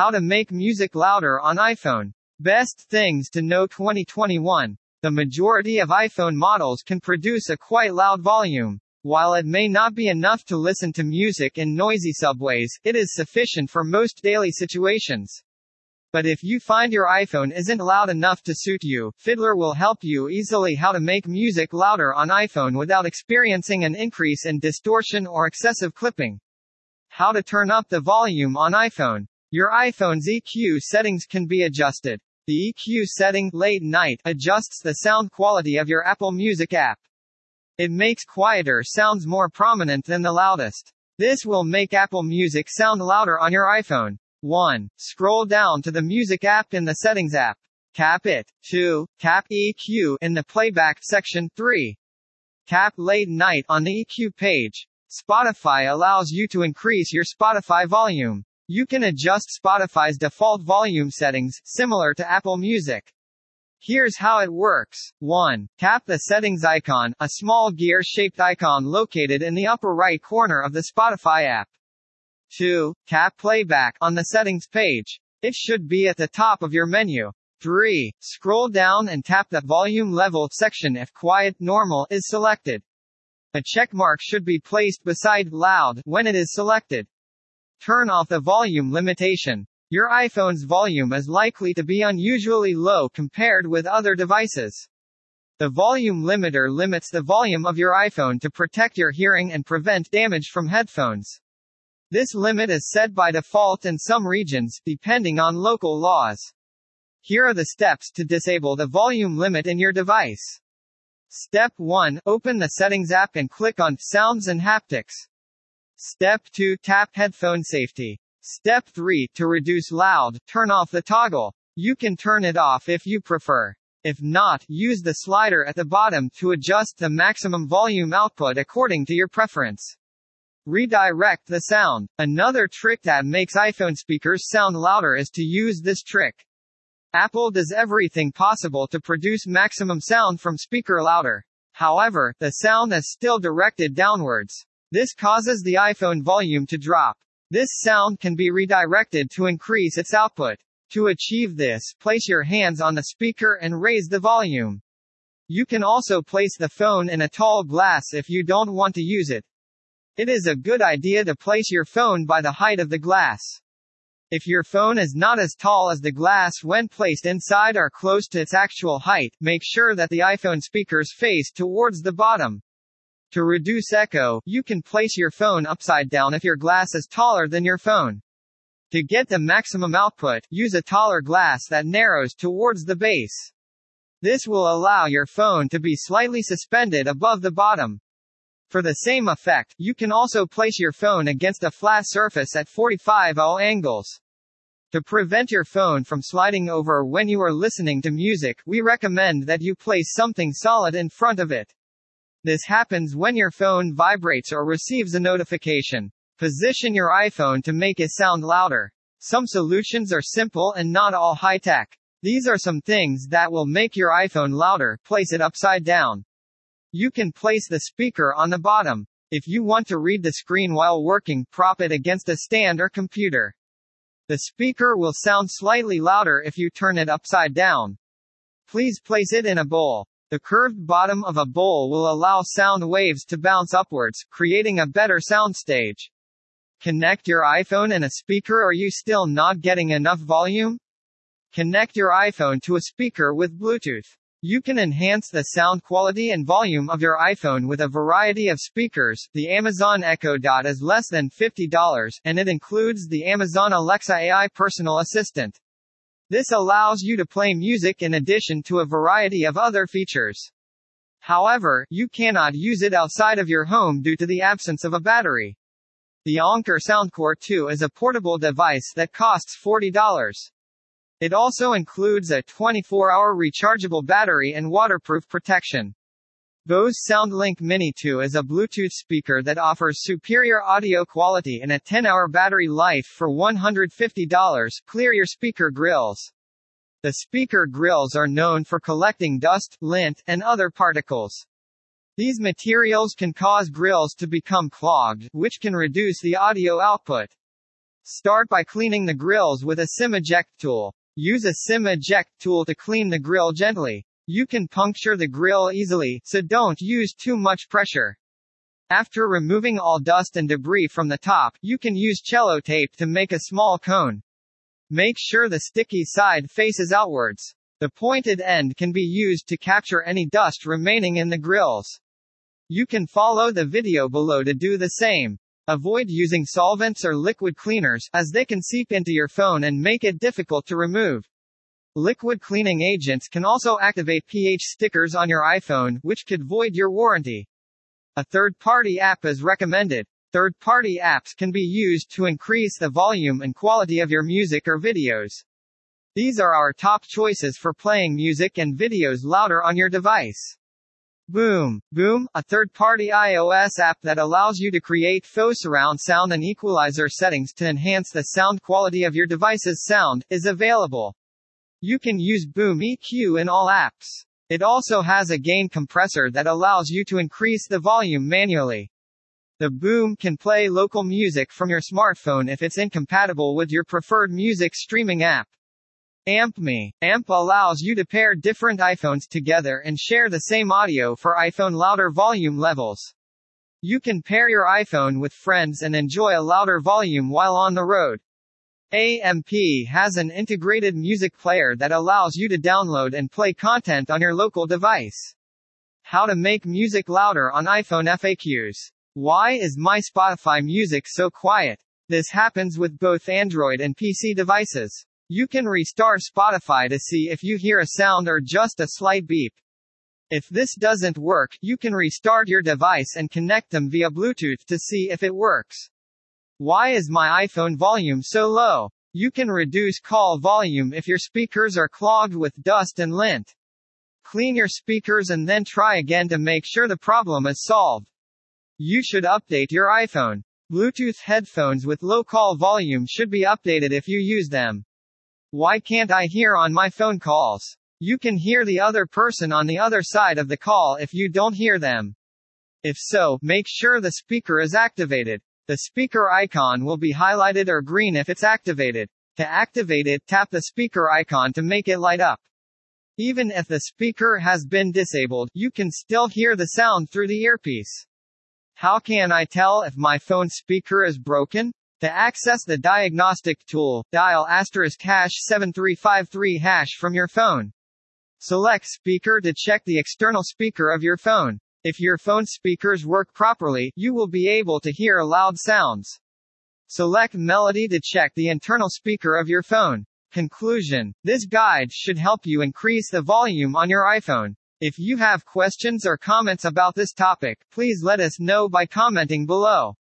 How to make music louder on iPhone. Best things to know 2021. The majority of iPhone models can produce a quite loud volume. While it may not be enough to listen to music in noisy subways, it is sufficient for most daily situations. But if you find your iPhone isn't loud enough to suit you, Fidlar will help you easily how to make music louder on iPhone without experiencing an increase in distortion or excessive clipping. How to turn up the volume on iPhone. Your iPhone's EQ settings can be adjusted. The EQ setting, late night, adjusts the sound quality of your Apple Music app. It makes quieter sounds more prominent than the loudest. This will make Apple Music sound louder on your iPhone. 1. Scroll down to the Music app in the Settings app. Cap it. 2. Tap EQ in the Playback section. 3. Tap Late Night on the EQ page. Spotify allows you to increase your Spotify volume. You can adjust Spotify's default volume settings, similar to Apple Music. Here's how it works. 1. Tap the settings icon, a small gear-shaped icon located in the upper right corner of the Spotify app. 2. Tap playback on the settings page. It should be at the top of your menu. 3. Scroll down and tap the volume level section if quiet normal is selected. A check mark should be placed beside loud when it is selected. Turn off the volume limitation. Your iPhone's volume is likely to be unusually low compared with other devices. The volume limiter limits the volume of your iPhone to protect your hearing and prevent damage from headphones. This limit is set by default in some regions, depending on local laws. Here are the steps to disable the volume limit in your device. Step 1. Open the Settings app and click on Sounds and Haptics. Step 2. Tap Headphone Safety. Step 3. To reduce loud, turn off the toggle. You can turn it off if you prefer. If not, use the slider at the bottom to adjust the maximum volume output according to your preference. Redirect the sound. Another trick that makes iPhone speakers sound louder is to use this trick. Apple does everything possible to produce maximum sound from speaker louder. However, the sound is still directed downwards. This causes the iPhone volume to drop. This sound can be redirected to increase its output. To achieve this, place your hands on the speaker and raise the volume. You can also place the phone in a tall glass if you don't want to use it. It is a good idea to place your phone by the height of the glass. If your phone is not as tall as the glass when placed inside or close to its actual height, make sure that the iPhone speakers face towards the bottom. To reduce echo, you can place your phone upside down if your glass is taller than your phone. To get the maximum output, use a taller glass that narrows towards the base. This will allow your phone to be slightly suspended above the bottom. For the same effect, you can also place your phone against a flat surface at 45 0 angles. To prevent your phone from sliding over when you are listening to music, we recommend that you place something solid in front of it. This happens when your phone vibrates or receives a notification. Position your iPhone to make it sound louder. Some solutions are simple and not all high tech. These are some things that will make your iPhone louder. Place it upside down. You can place the speaker on the bottom. If you want to read the screen while working, prop it against a stand or computer. The speaker will sound slightly louder if you turn it upside down. Please place it in a bowl. The curved bottom of a bowl will allow sound waves to bounce upwards, creating a better soundstage. Connect your iPhone and a speaker Are you still not getting enough volume? Connect your iPhone to a speaker with Bluetooth. You can enhance the sound quality and volume of your iPhone with a variety of speakers. The Amazon Echo Dot is less than $50, and it includes the Amazon Alexa AI personal assistant. This allows you to play music in addition to a variety of other features. However, you cannot use it outside of your home due to the absence of a battery. The Anker Soundcore 2 is a portable device that costs $40. It also includes a 24-hour rechargeable battery and waterproof protection. Bose SoundLink Mini 2 is a Bluetooth speaker that offers superior audio quality and a 10-hour battery life for $150. Clear your speaker grills. The speaker grills are known for collecting dust, lint, and other particles. These materials can cause grills to become clogged, which can reduce the audio output. Start by cleaning the grills with a SIM eject tool. Use a SIM eject tool to clean the grill gently. You can puncture the grill easily, so don't use too much pressure. After removing all dust and debris from the top, you can use cello tape to make a small cone. Make sure the sticky side faces outwards. The pointed end can be used to capture any dust remaining in the grills. You can follow the video below to do the same. Avoid using solvents or liquid cleaners, as they can seep into your phone and make it difficult to remove. Liquid cleaning agents can also activate pH stickers on your iPhone, which could void your warranty. A third-party app is recommended. Third-party apps can be used to increase the volume and quality of your music or videos. These are our top choices for playing music and videos louder on your device. Boom. Boom, a third-party iOS app that allows you to create faux surround sound and equalizer settings to enhance the sound quality of your device's sound, is available. You can use Boom EQ in all apps. It also has a gain compressor that allows you to increase the volume manually. The Boom can play local music from your smartphone if it's incompatible with your preferred music streaming app. AmpMe. AMP allows you to pair different iPhones together and share the same audio for iPhone louder volume levels. You can pair your iPhone with friends and enjoy a louder volume while on the road. AMP has an integrated music player that allows you to download and play content on your local device. How to make music louder on iPhone FAQs. Why is my Spotify music so quiet? This happens with both Android and PC devices. You can restart Spotify to see if you hear a sound or just a slight beep. If this doesn't work, you can restart your device and connect them via Bluetooth to see if it works. Why is my iPhone volume so low? You can reduce call volume if your speakers are clogged with dust and lint. Clean your speakers and then try again to make sure the problem is solved. You should update your iPhone. Bluetooth headphones with low call volume should be updated if you use them. Why can't I hear on my phone calls? You can hear the other person on the other side of the call if you don't hear them. If so, make sure the speaker is activated. The speaker icon will be highlighted or green if it's activated. To activate it, tap the speaker icon to make it light up. Even if the speaker has been disabled, you can still hear the sound through the earpiece. How can I tell if my phone speaker is broken? To access the diagnostic tool, dial asterisk hash 7353 hash from your phone. Select speaker to check the external speaker of your phone. If your phone speakers work properly, you will be able to hear loud sounds. Select melody to check the internal speaker of your phone. Conclusion. This guide should help you increase the volume on your iPhone. If you have questions or comments about this topic, please let us know by commenting below.